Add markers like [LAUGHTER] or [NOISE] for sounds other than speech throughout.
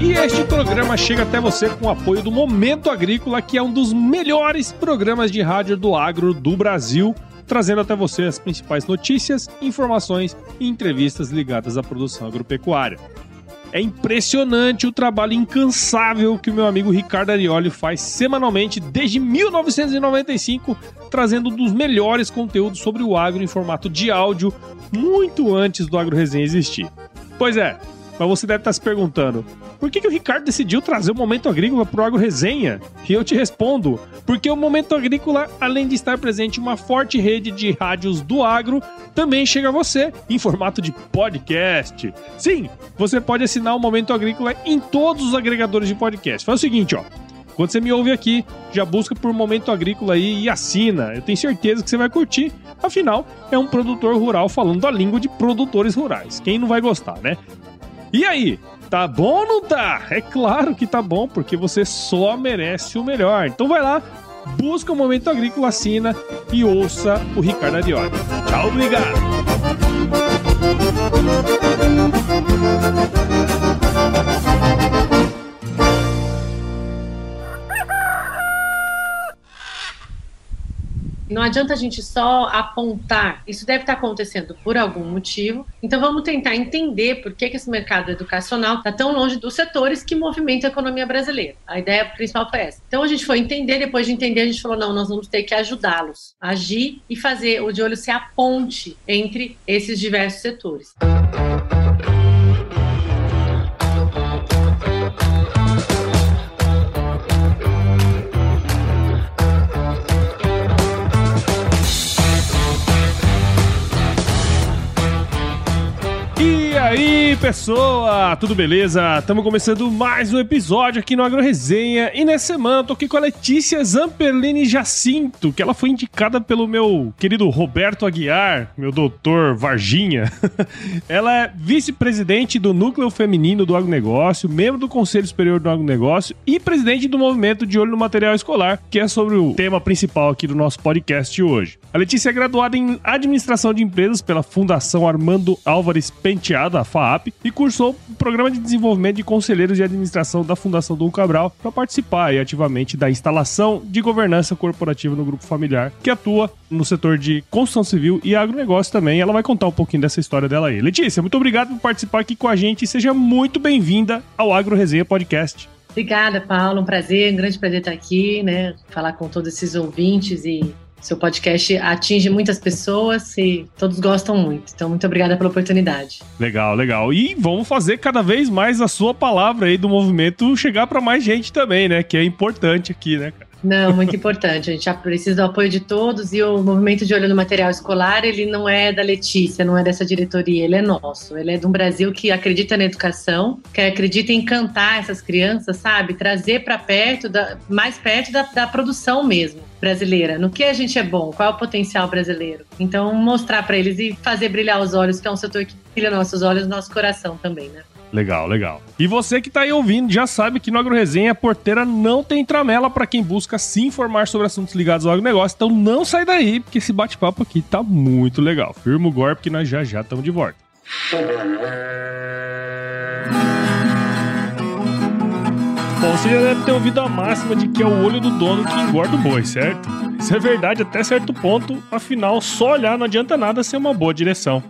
E este programa chega até você com o apoio do Momento Agrícola, que é um dos melhores programas de rádio do agro do Brasil, trazendo até você as principais notícias, informações e entrevistas ligadas à produção agropecuária. É impressionante o trabalho incansável que o meu amigo Ricardo Arioli faz semanalmente desde 1995, trazendo um dos melhores conteúdos sobre o agro em formato de áudio, muito antes do Agro Resenha existir. Pois é, mas você deve estar se perguntando: por que, que o Ricardo decidiu trazer o Momento Agrícola para o Agro Resenha? E eu te respondo: porque o Momento Agrícola, além de estar presente em uma forte rede de rádios do agro, também chega a você em formato de podcast. Sim, você pode assinar o Momento Agrícola em todos os agregadores de podcast. Faz o seguinte, ó. Quando você me ouve aqui, já busca por Momento Agrícola aí e assina. Eu tenho certeza que você vai curtir. Afinal, é um produtor rural falando a língua de produtores rurais. Quem não vai gostar, né? E aí? Tá bom ou não tá? É claro que tá bom, porque você só merece o melhor. Então vai lá, busca o Momento Agrícola, assina e ouça o Ricardo Arioli. Tchau, obrigado! Não adianta a gente só apontar. Isso deve estar acontecendo por algum motivo. Então vamos tentar entender por que, que esse mercado educacional está tão longe dos setores que movimentam a economia brasileira. A ideia principal foi essa. Então a gente foi entender, depois de entender, a gente falou: não, nós vamos ter que ajudá-los agir e fazer o de olho ser a ponte entre esses diversos setores. aí, pessoa? Tudo beleza? Estamos começando mais um episódio aqui no Agro Resenha. E nessa semana tô aqui com a Letícia Zamperlini Jacinto, que ela foi indicada pelo meu querido Roberto Aguiar, meu doutor Varginha. [LAUGHS] ela é vice-presidente do Núcleo Feminino do Agronegócio, membro do Conselho Superior do Agronegócio e presidente do movimento de olho no material escolar, que é sobre o tema principal aqui do nosso podcast hoje. A Letícia é graduada em Administração de Empresas pela Fundação Armando Álvares Penteado, a FAAP, e cursou o Programa de Desenvolvimento de Conselheiros de Administração da Fundação Dom Cabral para participar aí, ativamente da instalação de governança corporativa no grupo familiar, que atua no setor de construção civil e agronegócio também. Ela vai contar um pouquinho dessa história dela aí. Letícia, muito obrigado por participar aqui com a gente e seja muito bem-vinda ao Agro Resenha Podcast. Obrigada, Paulo. Um prazer, um grande prazer estar aqui, né? Falar com todos esses ouvintes e seu podcast atinge muitas pessoas e todos gostam muito. Então, muito obrigada pela oportunidade. Legal, legal. E vamos fazer cada vez mais a sua palavra aí do movimento chegar para mais gente também, né? Que é importante aqui, né, cara? Não, muito importante. A gente precisa do apoio de todos e o movimento de olho no material escolar, ele não é da Letícia, não é dessa diretoria, ele é nosso. Ele é de um Brasil que acredita na educação, que acredita em encantar essas crianças, sabe? Trazer para perto, da, mais perto da, da produção mesmo brasileira. No que a gente é bom, qual é o potencial brasileiro. Então, mostrar para eles e fazer brilhar os olhos, que é um setor que brilha nossos olhos nosso coração também, né? Legal, legal. E você que tá aí ouvindo já sabe que no AgroResenha a porteira não tem tramela para quem busca se informar sobre assuntos ligados ao agronegócio. Então não sai daí, porque esse bate-papo aqui tá muito legal. Firma o golpe que nós já já estamos de volta. Bom, você já deve ter ouvido a máxima de que é o olho do dono que engorda o boi, certo? Isso é verdade até certo ponto, afinal, só olhar não adianta nada ser uma boa direção.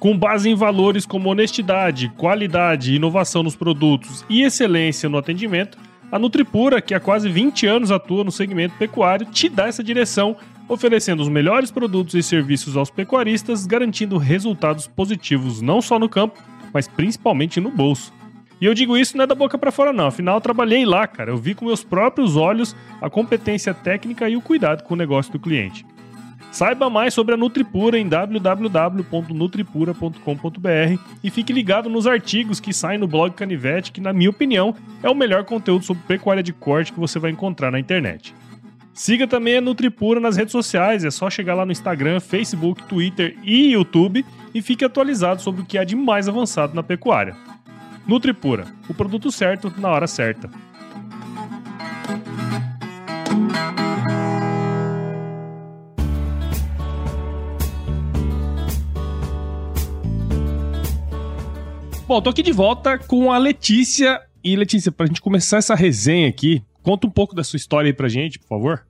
Com base em valores como honestidade, qualidade, inovação nos produtos e excelência no atendimento, a Nutripura, que há quase 20 anos atua no segmento pecuário, te dá essa direção, oferecendo os melhores produtos e serviços aos pecuaristas, garantindo resultados positivos não só no campo, mas principalmente no bolso. E eu digo isso não é da boca para fora não, afinal eu trabalhei lá, cara. Eu vi com meus próprios olhos a competência técnica e o cuidado com o negócio do cliente. Saiba mais sobre a Nutripura em www.nutripura.com.br e fique ligado nos artigos que saem no blog Canivete, que, na minha opinião, é o melhor conteúdo sobre pecuária de corte que você vai encontrar na internet. Siga também a Nutripura nas redes sociais, é só chegar lá no Instagram, Facebook, Twitter e YouTube e fique atualizado sobre o que há de mais avançado na pecuária. Nutripura, o produto certo na hora certa. Bom, tô aqui de volta com a Letícia. E Letícia, pra gente começar essa resenha aqui, conta um pouco da sua história aí pra gente, por favor.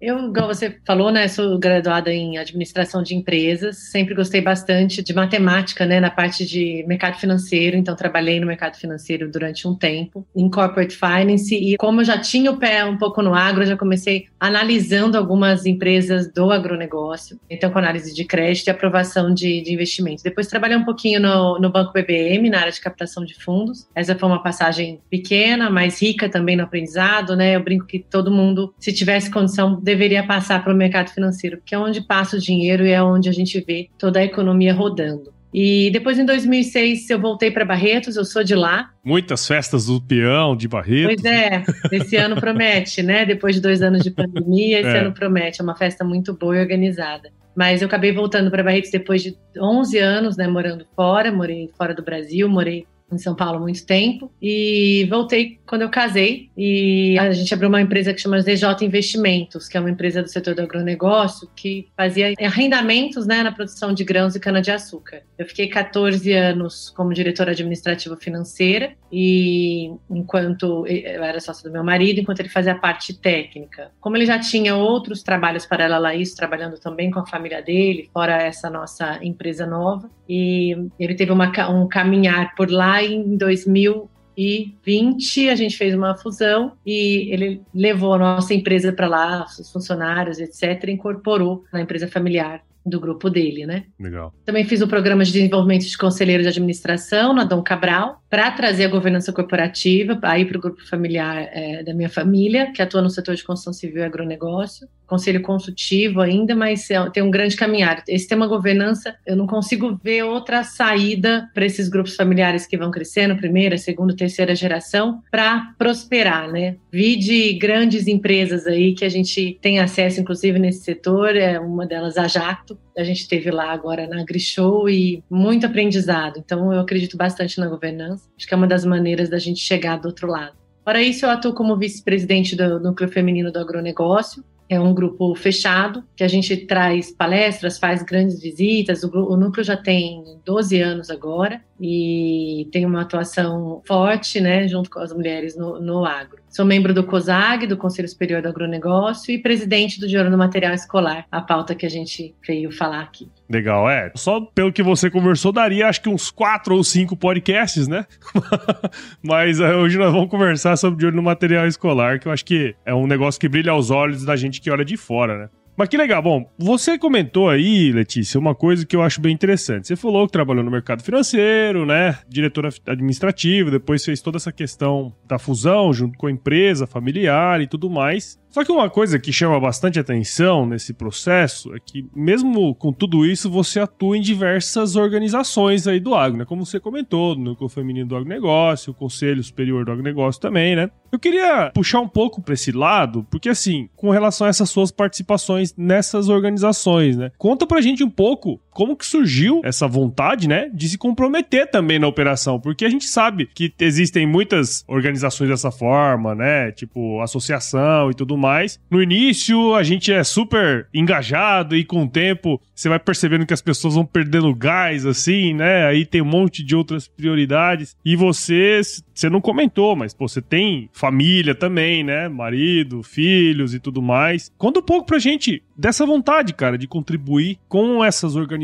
Eu, igual você falou, né, sou graduada em administração de empresas, sempre gostei bastante de matemática, né, na parte de mercado financeiro, então trabalhei no mercado financeiro durante um tempo, em corporate finance, e como eu já tinha o pé um pouco no agro, já comecei analisando algumas empresas do agronegócio, então com análise de crédito e aprovação de, de investimentos. Depois trabalhei um pouquinho no, no Banco BBM, na área de captação de fundos, essa foi uma passagem pequena, mas rica também no aprendizado, né, eu brinco que todo mundo, se tivesse condição, deveria passar para o mercado financeiro, porque é onde passa o dinheiro e é onde a gente vê toda a economia rodando. E depois, em 2006, eu voltei para Barretos, eu sou de lá. Muitas festas do peão de Barretos. Pois é, esse ano promete, né? Depois de dois anos de pandemia, esse é. ano promete. É uma festa muito boa e organizada. Mas eu acabei voltando para Barretos depois de 11 anos, né? Morando fora, morei fora do Brasil, morei em São Paulo muito tempo e voltei quando eu casei e a gente abriu uma empresa que chama DJ Investimentos, que é uma empresa do setor do agronegócio que fazia arrendamentos né, na produção de grãos e cana-de-açúcar. Eu fiquei 14 anos como diretora administrativa financeira e enquanto eu era sócia do meu marido, enquanto ele fazia a parte técnica. Como ele já tinha outros trabalhos paralelos a isso, trabalhando também com a família dele, fora essa nossa empresa nova, e ele teve uma, um caminhar por lá em 2020 a gente fez uma fusão e ele levou a nossa empresa para lá, os funcionários, etc., incorporou na empresa familiar do grupo dele, né? Legal. Também fiz o programa de desenvolvimento de conselheiro de administração na Dom Cabral para trazer a governança corporativa aí para o grupo familiar é, da minha família, que atua no setor de construção civil e agronegócio conselho consultivo ainda, mas é, tem um grande caminhar. Esse tema governança, eu não consigo ver outra saída para esses grupos familiares que vão crescendo, primeira, segunda, terceira geração, para prosperar, né? Vi de grandes empresas aí que a gente tem acesso, inclusive nesse setor, é uma delas a Jacto, a gente teve lá agora na AgriShow e muito aprendizado. Então eu acredito bastante na governança. Acho que é uma das maneiras da gente chegar do outro lado. Para isso, eu atuo como vice-presidente do Núcleo Feminino do Agronegócio, é um grupo fechado, que a gente traz palestras, faz grandes visitas. O, o, núcleo já tem 12 anos agora e tem uma atuação forte, né, junto com as mulheres no, no agro. Sou membro do COSAG, do Conselho Superior do Agronegócio, e presidente do Diário do Material Escolar, a pauta que a gente veio falar aqui. Legal, é. Só pelo que você conversou, daria acho que uns quatro ou cinco podcasts, né? [LAUGHS] Mas uh, hoje nós vamos conversar sobre o Diário do Material Escolar, que eu acho que é um negócio que brilha aos olhos da gente que olha de fora, né? Mas que legal. Bom, você comentou aí, Letícia, uma coisa que eu acho bem interessante. Você falou que trabalhou no mercado financeiro, né? Diretora administrativa, depois fez toda essa questão da fusão junto com a empresa familiar e tudo mais. Só que uma coisa que chama bastante atenção nesse processo é que, mesmo com tudo isso, você atua em diversas organizações aí do agro, né? Como você comentou, no Núcleo Feminino do Agronegócio, o Conselho Superior do Agronegócio também, né? Eu queria puxar um pouco para esse lado, porque assim, com relação a essas suas participações nessas organizações, né? Conta pra gente um pouco como que surgiu essa vontade, né, de se comprometer também na operação, porque a gente sabe que existem muitas organizações dessa forma, né, tipo associação e tudo mais. No início a gente é super engajado e com o tempo você vai percebendo que as pessoas vão perdendo gás assim, né? Aí tem um monte de outras prioridades e você você não comentou, mas pô, você tem família também, né? Marido, filhos e tudo mais. Conta um pouco pra gente dessa vontade, cara, de contribuir com essas organizações,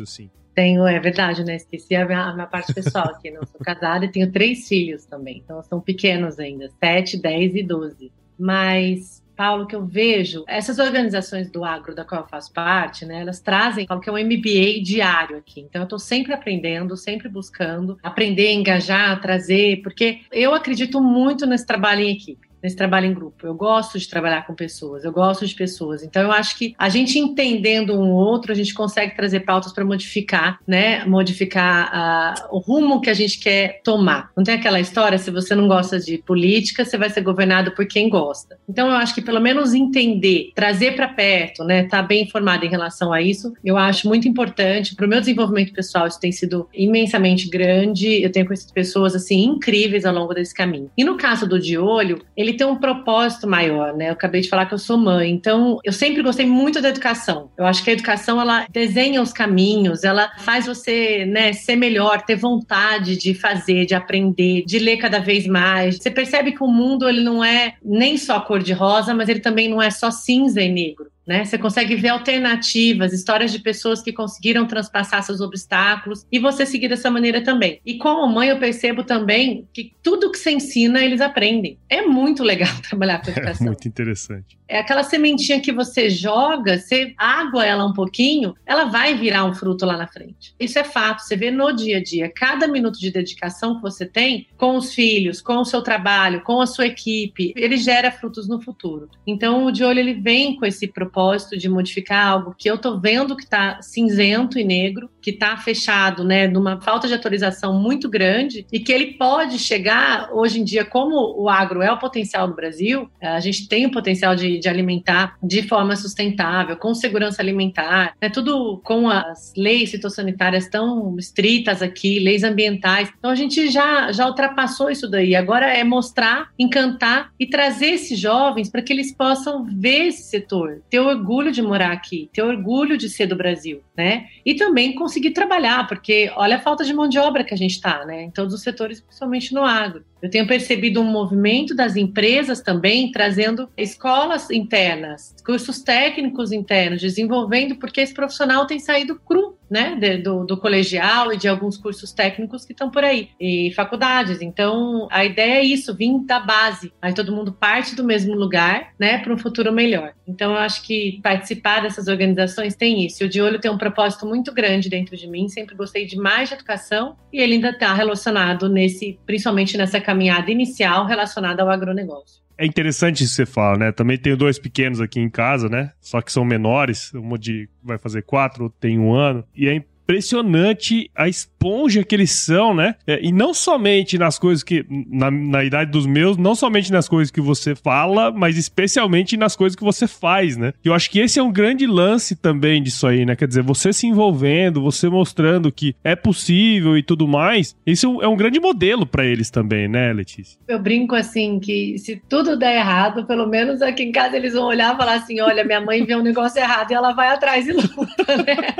assim. Tenho, é verdade, né? Esqueci a minha, a minha parte pessoal aqui. Não sou casada e tenho três filhos também. Então são pequenos ainda, 7, 10 e 12. Mas Paulo, que eu vejo, essas organizações do agro da qual eu faço parte, né, elas trazem o que é um MBA diário aqui. Então, eu estou sempre aprendendo, sempre buscando aprender, engajar, trazer, porque eu acredito muito nesse trabalho em equipe nesse trabalho em grupo. Eu gosto de trabalhar com pessoas, eu gosto de pessoas. Então eu acho que a gente entendendo um outro, a gente consegue trazer pautas para modificar, né? Modificar uh, o rumo que a gente quer tomar. Não tem aquela história, se você não gosta de política, você vai ser governado por quem gosta. Então eu acho que pelo menos entender, trazer para perto, né? Estar tá bem informado em relação a isso, eu acho muito importante. Para o meu desenvolvimento pessoal, isso tem sido imensamente grande. Eu tenho conhecido pessoas assim incríveis ao longo desse caminho. E no caso do de olho, ele ele tem um propósito maior, né? Eu acabei de falar que eu sou mãe, então eu sempre gostei muito da educação. Eu acho que a educação ela desenha os caminhos, ela faz você, né, ser melhor, ter vontade de fazer, de aprender, de ler cada vez mais. Você percebe que o mundo ele não é nem só cor de rosa, mas ele também não é só cinza e negro. Né? Você consegue ver alternativas, histórias de pessoas que conseguiram transpassar seus obstáculos e você seguir dessa maneira também. E como mãe, eu percebo também que tudo que você ensina, eles aprendem. É muito legal [LAUGHS] trabalhar com educação. É muito interessante. É aquela sementinha que você joga, você água ela um pouquinho, ela vai virar um fruto lá na frente. Isso é fato, você vê no dia a dia. Cada minuto de dedicação que você tem com os filhos, com o seu trabalho, com a sua equipe, ele gera frutos no futuro. Então, o de olho ele vem com esse propósito propósito de modificar algo que eu estou vendo que está cinzento e negro, que está fechado, né, numa falta de atualização muito grande e que ele pode chegar hoje em dia, como o agro é o potencial do Brasil, a gente tem o potencial de, de alimentar de forma sustentável, com segurança alimentar, né, tudo com as leis fitossanitárias tão estritas aqui, leis ambientais. Então a gente já, já ultrapassou isso daí. Agora é mostrar, encantar e trazer esses jovens para que eles possam ver esse setor, ter orgulho de morar aqui, ter orgulho de ser do Brasil, né? E também conseguir trabalhar, porque olha a falta de mão de obra que a gente está, né? Em todos os setores, principalmente no agro. Eu tenho percebido um movimento das empresas também trazendo escolas internas, cursos técnicos internos, desenvolvendo, porque esse profissional tem saído cru, né, de, do, do, colegial e de alguns cursos técnicos que estão por aí, e faculdades. Então, a ideia é isso, vir da base. Aí todo mundo parte do mesmo lugar, né, para um futuro melhor. Então, eu acho que participar dessas organizações tem isso. O De Olho tem um propósito muito grande dentro de mim, sempre gostei de mais de educação, e ele ainda está relacionado nesse, principalmente nessa caminhada inicial relacionada ao agronegócio. É interessante isso que você fala, né? Também tenho dois pequenos aqui em casa, né? Só que são menores. Uma de vai fazer quatro, tem um ano. E é impressionante a esponja que eles são, né? É, e não somente nas coisas que. Na, na idade dos meus, não somente nas coisas que você fala, mas especialmente nas coisas que você faz, né? Eu acho que esse é um grande lance também disso aí, né? Quer dizer, você se envolvendo, você mostrando que é possível e tudo mais. Isso é um grande modelo para eles também, né, Letícia? Eu brinco assim que se tudo der errado, pelo menos aqui em casa eles vão olhar e falar assim: olha, minha mãe vê um negócio errado e ela vai atrás e luta, né?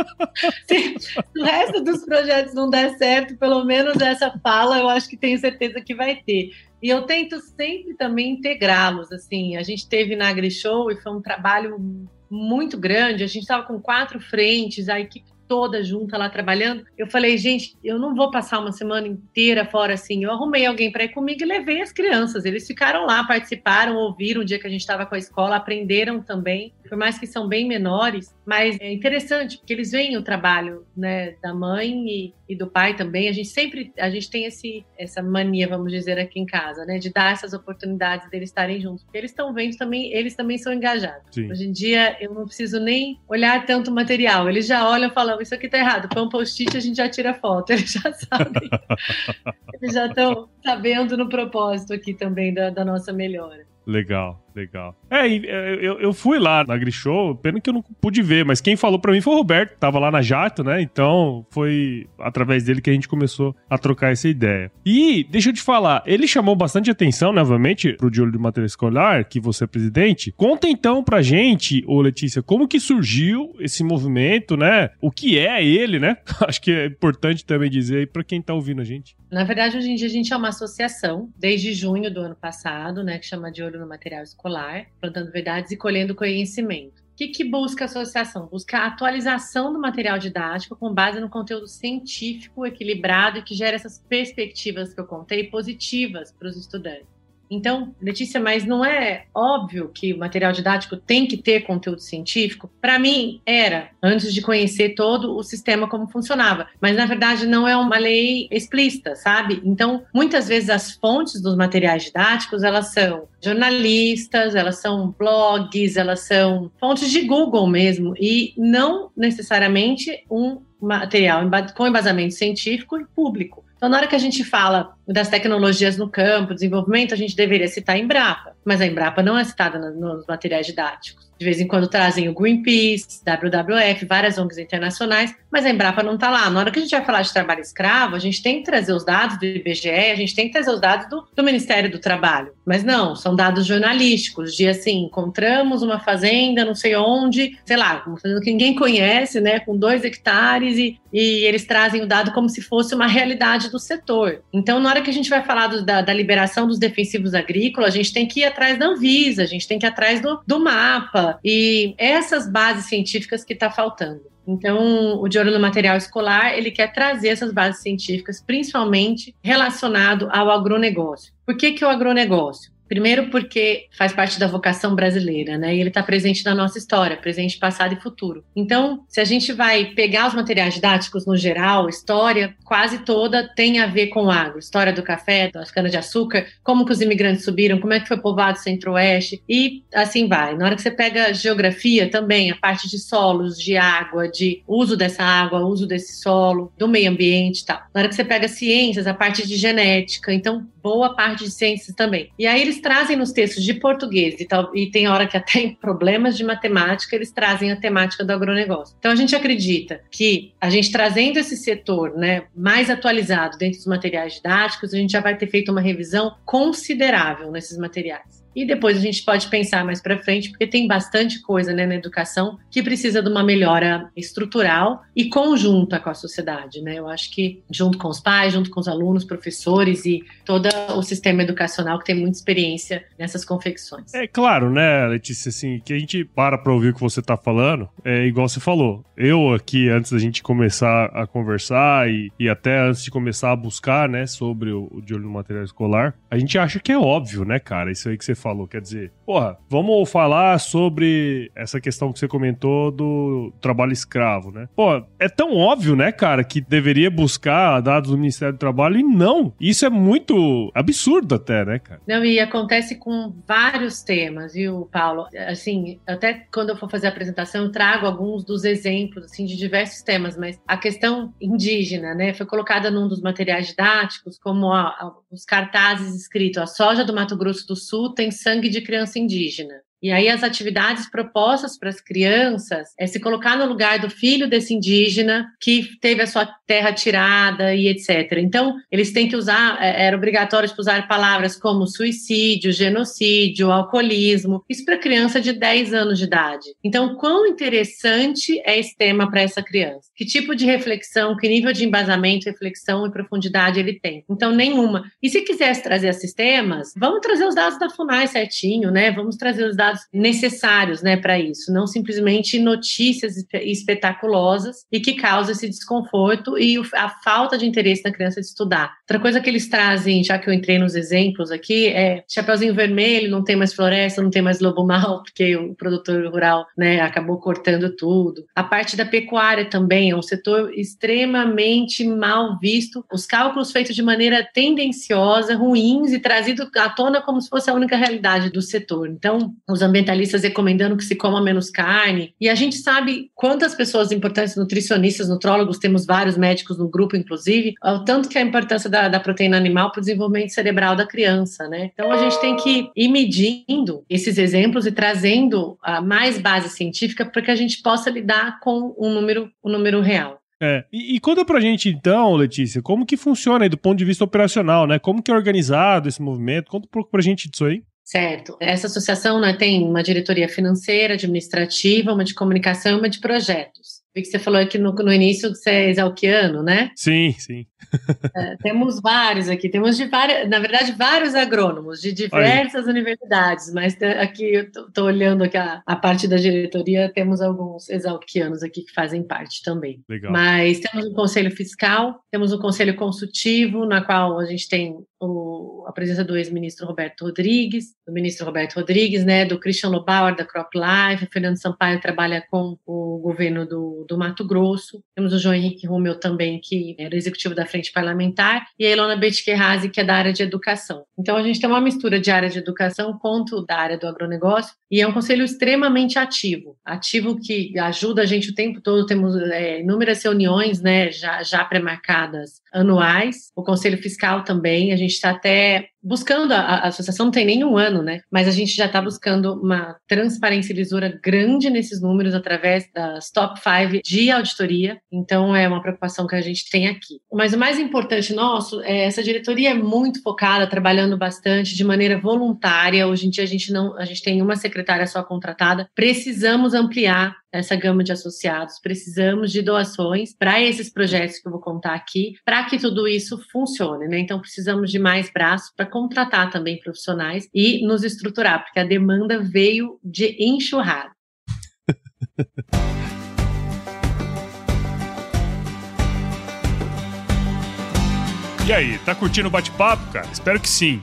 [LAUGHS] o resto dos projetos não der certo, pelo menos essa fala eu acho que tenho certeza que vai ter. E eu tento sempre também integrá-los, assim, a gente teve na AgriShow e foi um trabalho muito grande, a gente estava com quatro frentes, a equipe toda junta lá trabalhando. Eu falei, gente, eu não vou passar uma semana inteira fora assim. Eu arrumei alguém para ir comigo e levei as crianças. Eles ficaram lá, participaram, ouviram o dia que a gente estava com a escola, aprenderam também por mais que são bem menores, mas é interessante porque eles veem o trabalho né, da mãe e, e, do pai também. A gente sempre, a gente tem esse, essa mania, vamos dizer, aqui em casa, né, de dar essas oportunidades deles estarem juntos, porque eles estão vendo também, eles também são engajados. Sim. Hoje em dia eu não preciso nem olhar tanto material, eles já olham e falam isso aqui tá errado, põe um post-it a gente já tira foto, [LAUGHS] eles já sabem, [LAUGHS] eles já estão sabendo no propósito aqui também da, da nossa melhora. Legal, legal. É, eu, eu fui lá na Grishow, pena que eu não pude ver, mas quem falou para mim foi o Roberto, tava lá na Jato, né? Então foi através dele que a gente começou a trocar essa ideia. E, deixa eu te falar, ele chamou bastante atenção, novamente, pro De Olho de Matéria Escolar, que você é presidente. Conta então pra gente, ô Letícia, como que surgiu esse movimento, né? O que é ele, né? [LAUGHS] Acho que é importante também dizer aí pra quem tá ouvindo a gente. Na verdade, hoje em dia a gente é uma associação, desde junho do ano passado, né, que chama De Olho no Material Escolar, plantando verdades e colhendo conhecimento. O que, que busca a associação? Busca a atualização do material didático com base no conteúdo científico, equilibrado e que gera essas perspectivas que eu contei positivas para os estudantes. Então, Letícia, mas não é óbvio que o material didático tem que ter conteúdo científico? Para mim, era, antes de conhecer todo o sistema como funcionava. Mas, na verdade, não é uma lei explícita, sabe? Então, muitas vezes as fontes dos materiais didáticos, elas são jornalistas, elas são blogs, elas são fontes de Google mesmo, e não necessariamente um material com embasamento científico e público. Então, na hora que a gente fala das tecnologias no campo, desenvolvimento, a gente deveria citar a Embrapa, mas a Embrapa não é citada nos materiais didáticos. De vez em quando trazem o Greenpeace, WWF, várias ONGs internacionais, mas a Embrapa não está lá. Na hora que a gente vai falar de trabalho escravo, a gente tem que trazer os dados do IBGE, a gente tem que trazer os dados do, do Ministério do Trabalho. Mas não, são dados jornalísticos, de assim, encontramos uma fazenda, não sei onde, sei lá, uma fazenda que ninguém conhece, né, com dois hectares, e, e eles trazem o dado como se fosse uma realidade do setor. Então, na hora que a gente vai falar do, da, da, liberação dos defensivos agrícolas, a gente tem que ir atrás da Anvisa, a gente tem que ir atrás do, do mapa, e essas bases científicas que está faltando. Então, o De Olho no Material Escolar, ele quer trazer essas bases científicas, principalmente relacionado ao agronegócio. Por que, que o agronegócio? Primeiro porque faz parte da vocação brasileira, né? E ele está presente na nossa história, presente, passado e futuro. Então, se a gente vai pegar os materiais didáticos no geral, história quase toda tem a ver com o agro. História do café, das cana-de-açúcar, como que os imigrantes subiram, como é que foi povoado o centro-oeste e assim vai. Na hora que você pega geografia também, a parte de solos, de água, de uso dessa água, uso desse solo, do meio ambiente e tal. Na hora que você pega ciências, a parte de genética. Então, boa parte de ciências também. E aí eles trazem nos textos de português e, tal, e tem hora que até em problemas de matemática eles trazem a temática do agronegócio. Então a gente acredita que a gente trazendo esse setor, né, mais atualizado dentro dos materiais didáticos, a gente já vai ter feito uma revisão considerável nesses materiais. E depois a gente pode pensar mais para frente, porque tem bastante coisa né, na educação que precisa de uma melhora estrutural e conjunta com a sociedade. Né? Eu acho que junto com os pais, junto com os alunos, professores e todo o sistema educacional que tem muita experiência nessas confecções. É claro, né, Letícia, assim, que a gente para para ouvir o que você está falando, é igual você falou. Eu aqui, antes da gente começar a conversar e, e até antes de começar a buscar, né, sobre o, o de olho no material escolar, a gente acha que é óbvio, né, cara, isso aí que você falou. Quer dizer, porra, vamos falar sobre essa questão que você comentou do trabalho escravo, né? Pô, é tão óbvio, né, cara, que deveria buscar dados do Ministério do Trabalho e não. Isso é muito absurdo até, né, cara? Não, e acontece com vários temas, viu, Paulo? Assim, até quando eu for fazer a apresentação, eu trago alguns dos exemplos, assim, de diversos temas, mas a questão indígena, né, foi colocada num dos materiais didáticos como a, a, os cartazes escritos: a soja do Mato Grosso do Sul tem sangue de criança indígena. E aí as atividades propostas para as crianças é se colocar no lugar do filho desse indígena que teve a sua terra tirada e etc. Então, eles têm que usar, é, era obrigatório usar palavras como suicídio, genocídio, alcoolismo, isso para criança de 10 anos de idade. Então, quão interessante é esse tema para essa criança? Que tipo de reflexão, que nível de embasamento, reflexão e profundidade ele tem? Então, nenhuma. E se quisesse trazer esses temas, vamos trazer os dados da FUNAI certinho, né? Vamos trazer os dados dados necessários né, para isso, não simplesmente notícias espetaculosas e que causam esse desconforto e a falta de interesse da criança de estudar. Outra coisa que eles trazem, já que eu entrei nos exemplos aqui, é Chapeuzinho Vermelho, não tem mais floresta, não tem mais lobo mal, [LAUGHS] porque o produtor rural né, acabou cortando tudo. A parte da pecuária também é um setor extremamente mal visto. Os cálculos feitos de maneira tendenciosa, ruins e trazido à tona como se fosse a única realidade do setor. Então, os os ambientalistas recomendando que se coma menos carne. E a gente sabe quantas pessoas importantes, nutricionistas, nutrólogos, temos vários médicos no grupo, inclusive, o tanto que a importância da, da proteína animal para o desenvolvimento cerebral da criança, né? Então a gente tem que ir medindo esses exemplos e trazendo a mais base científica para que a gente possa lidar com um número, um número real. É. E, e, conta pra gente então, Letícia, como que funciona aí do ponto de vista operacional, né? Como que é organizado esse movimento? Conta um pouco pra gente disso aí. Certo. Essa associação né, tem uma diretoria financeira, administrativa, uma de comunicação e uma de projetos. Vi que você falou aqui no, no início que você é exalquiano, né? Sim, sim. [LAUGHS] É, temos vários aqui, temos de várias, na verdade, vários agrônomos de diversas Aí. universidades, mas aqui eu estou olhando aqui a, a, parte da diretoria, temos alguns exalquianos aqui que fazem parte também. Legal. Mas temos o conselho fiscal, temos o conselho consultivo, na qual a gente tem o, a presença do ex-ministro Roberto Rodrigues, do ministro Roberto Rodrigues, né, do Christian Lobauer, da Crop Life, o Fernando Sampaio trabalha com o governo do, do Mato Grosso, temos o João Henrique Romeu também, que era executivo da Frente Parlamentar, e a Ilona Betkerrazi, que é da área de educação. Então, a gente tem uma mistura de área de educação quanto da área do agronegócio, e é um conselho extremamente ativo, ativo que ajuda a gente o tempo todo, temos é, inúmeras reuniões, né, já, já pré-marcadas anuais, o Conselho Fiscal também, a gente está até buscando, a, a, associação não tem nenhum ano, né? Mas a gente já está buscando uma transparência lisura grande nesses números através das top 5 de auditoria. Então é uma preocupação que a gente tem aqui. Mas o mais importante nosso é essa diretoria é muito focada, trabalhando bastante de maneira voluntária. Hoje em dia a gente não, a gente tem uma secretária só contratada. Precisamos ampliar essa gama de associados, precisamos de doações para esses projetos que eu vou contar aqui, para que tudo isso funcione, né? Então precisamos de mais braços para contratar também profissionais e nos estruturar, porque a demanda veio de enxurrada. E aí, tá curtindo o bate-papo, cara? Espero que sim.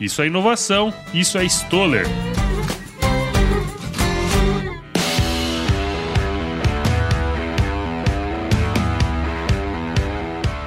Isso é inovação, isso é Stoller.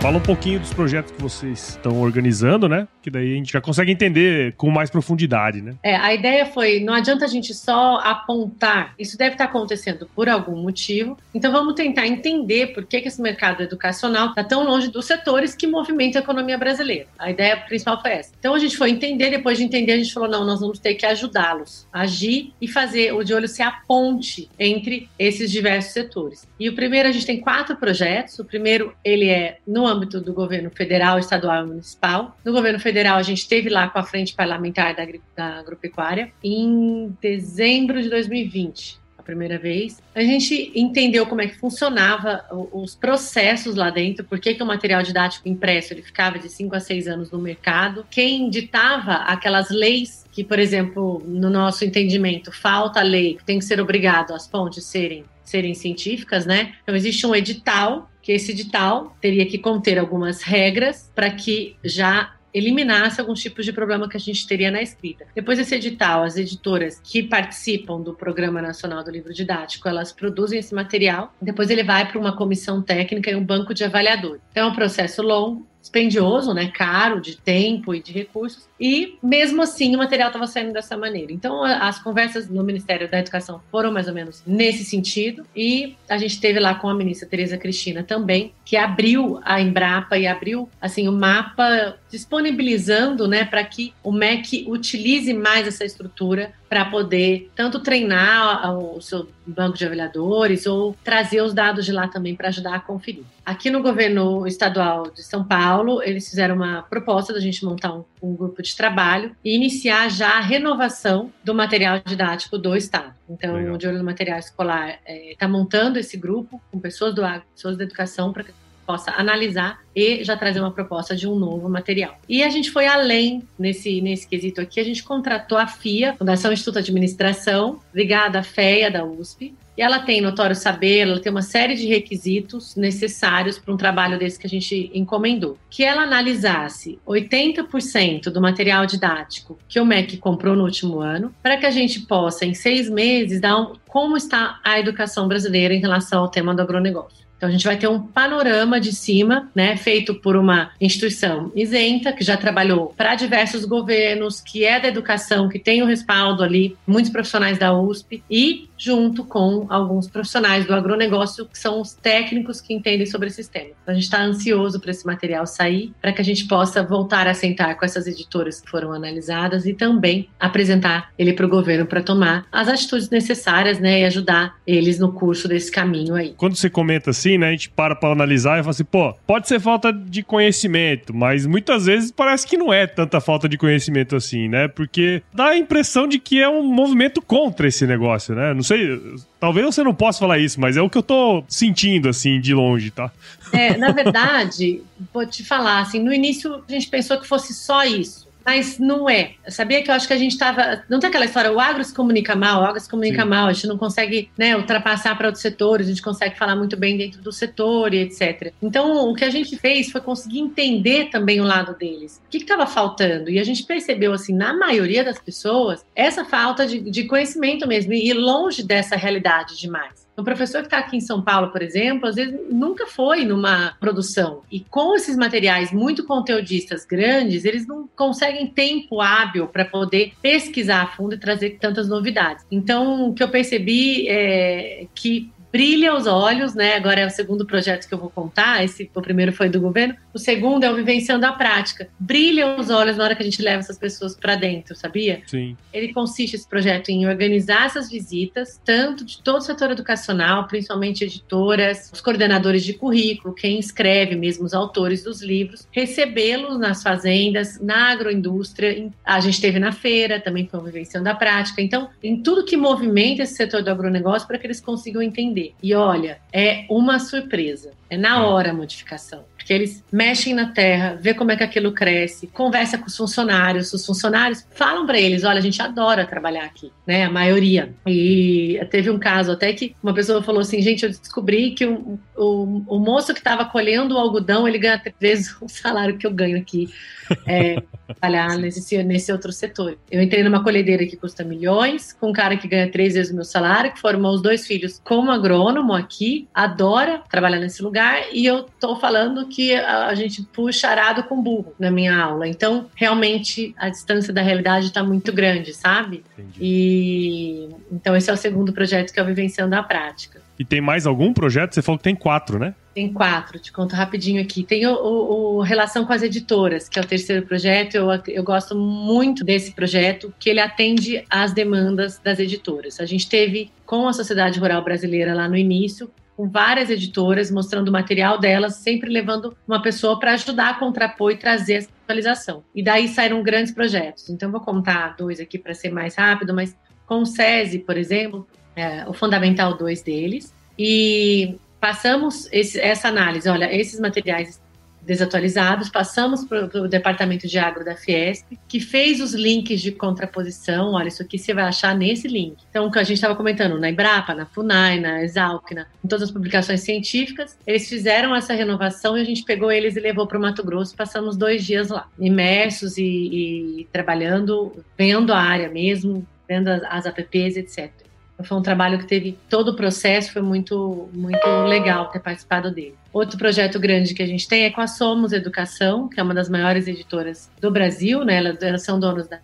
Fala um pouquinho dos projetos que vocês estão organizando, né? Que daí a gente já consegue entender com mais profundidade, né? É, a ideia foi, não adianta a gente só apontar, isso deve estar acontecendo por algum motivo, então vamos tentar entender por que, que esse mercado educacional está tão longe dos setores que movimentam a economia brasileira. A ideia principal foi essa. Então a gente foi entender, depois de entender, a gente falou, não, nós vamos ter que ajudá-los agir e fazer o de olho ser a ponte entre esses diversos setores. E o primeiro, a gente tem quatro projetos, o primeiro, ele é no âmbito do governo federal, estadual e municipal. No governo federal, a gente esteve lá com a frente parlamentar da, da agropecuária em dezembro de 2020 a primeira vez. A gente entendeu como é que funcionava os processos lá dentro, por que, o material didático impresso ele ficava de 5 a 6 anos no mercado, quem ditava aquelas leis que, por exemplo, no nosso entendimento, falta lei, tem que ser obrigado as fontes serem serem científicas, né? Então existe um edital que esse edital teria que conter algumas regras para que já eliminasse alguns tipos de problema que a gente teria na escrita. Depois desse edital, as editoras que participam do Programa Nacional do Livro Didático, elas produzem esse material, depois ele vai para uma comissão técnica e um banco de avaliadores. Então é um processo longo, dispendioso, né, caro de tempo e de recursos, e mesmo assim o material estava saindo dessa maneira. Então as conversas no Ministério da Educação foram mais ou menos nesse sentido, e a gente teve lá com a ministra Tereza Cristina também, que abriu a Embrapa e abriu assim o mapa disponibilizando, né, para que o MEC utilize mais essa estrutura para poder tanto treinar o seu banco de avaliadores ou trazer os dados de lá também para ajudar a conferir. Aqui no governo estadual de São Paulo, eles fizeram uma proposta da gente montar um, um grupo de trabalho e iniciar já a renovação do material didático do Estado. Então, Legal. o De Olho no Material Escolar está é, tá montando esse grupo com pessoas do pessoas da educação para possa analisar e já trazer uma proposta de um novo material. E a gente foi além nesse, nesse quesito aqui, a gente contratou a FIA, Fundação Instituto de Administração, ligada à FEA da USP, e ela tem notório saber, ela tem uma série de requisitos necessários para um trabalho desse que a gente encomendou. Que ela analisasse 80% do material didático que o MEC comprou no último ano, para que a gente possa, em seis meses, dar um, como está a educação brasileira em relação ao tema do agronegócio. Então a gente vai ter um panorama de cima, né, feito por uma instituição isenta que já trabalhou para diversos governos, que é da educação, que tem o respaldo ali, muitos profissionais da USP e junto com alguns profissionais do agronegócio, que são os técnicos que entendem sobre esses temas. A gente está ansioso para esse material sair, para que a gente possa voltar a sentar com essas editoras que foram analisadas e também apresentar ele para o governo para tomar as atitudes necessárias, né, e ajudar eles no curso desse caminho aí. Quando você comenta assim, né, a gente para para analisar e fala assim, pô, pode ser falta de conhecimento, mas muitas vezes parece que não é tanta falta de conhecimento assim, né? Porque dá a impressão de que é um movimento contra esse negócio, né? Não sei, talvez você não possa falar isso, mas é o que eu tô sentindo assim de longe, tá? É, na verdade, vou te falar assim, no início a gente pensou que fosse só isso. Mas não é. Sabia que eu acho que a gente estava. Não tem aquela história, o agro se comunica mal, o agro se comunica Sim. mal, a gente não consegue né, ultrapassar para outros setores, a gente consegue falar muito bem dentro do setor e etc. Então, o que a gente fez foi conseguir entender também o lado deles. O que estava faltando? E a gente percebeu, assim, na maioria das pessoas, essa falta de, de conhecimento mesmo, e longe dessa realidade demais. O professor que está aqui em São Paulo, por exemplo, às vezes nunca foi numa produção. E com esses materiais muito conteudistas grandes, eles não conseguem tempo hábil para poder pesquisar a fundo e trazer tantas novidades. Então, o que eu percebi é que brilha os olhos, né? Agora é o segundo projeto que eu vou contar. Esse, o primeiro foi do governo. O segundo é o Vivenciando a Prática. Brilha os olhos na hora que a gente leva essas pessoas para dentro, sabia? Sim. Ele consiste, esse projeto, em organizar essas visitas, tanto de todo o setor educacional, principalmente editoras, os coordenadores de currículo, quem escreve mesmo, os autores dos livros, recebê-los nas fazendas, na agroindústria. A gente teve na feira, também foi o Vivenciando a Prática. Então, em tudo que movimenta esse setor do agronegócio para que eles consigam entender e olha, é uma surpresa. É na é. hora a modificação. Porque eles mexem na terra, vê como é que aquilo cresce, conversa com os funcionários, os funcionários falam para eles, olha, a gente adora trabalhar aqui, né? A maioria. E teve um caso até que uma pessoa falou assim, gente, eu descobri que o, o, o moço que estava colhendo o algodão, ele ganha três vezes [LAUGHS] o salário que eu ganho aqui. É, trabalhar nesse, nesse outro setor. Eu entrei numa colhedeira que custa milhões, com um cara que ganha três vezes o meu salário, que formou os dois filhos como agrônomo aqui, adora trabalhar nesse lugar, e eu tô falando que a, gente puxa arado com burro na minha aula. Então, realmente, a distância da realidade está muito grande, sabe? Entendi. E então esse é o segundo projeto que eu vivenciando a prática. E tem mais algum projeto? Você falou que tem quatro, né? Tem quatro, te conto rapidinho aqui. Tem o, o, o, Relação com as Editoras, que é o terceiro projeto. Eu, eu gosto muito desse projeto, que ele atende às demandas das editoras. A gente teve com a Sociedade Rural Brasileira lá no início, com várias editoras, mostrando o material delas, sempre levando uma pessoa para ajudar a contrapor e trazer essa atualização. E daí saíram grandes projetos. Então, vou contar dois aqui para ser mais rápido, mas com o SESI, por exemplo, é, o Fundamental 2 deles. E passamos esse, essa análise, olha, esses materiais desatualizados, passamos para o departamento de agro da Fiesp, que fez os links de contraposição. Olha, isso aqui você vai achar nesse link. Então, o que a gente estava comentando, na Embrapa, na FUNAI, na Exalc, em todas as publicações científicas, eles fizeram essa renovação e a gente pegou eles e levou para o Mato Grosso. Passamos dois dias lá, imersos e, e trabalhando, vendo a área mesmo, vendo as, as apps, etc. Foi um trabalho que teve todo o processo, foi muito, muito legal ter participado dele. Outro projeto grande que a gente tem é com a Somos Educação, que é uma das maiores editoras do Brasil, né? Elas são donos da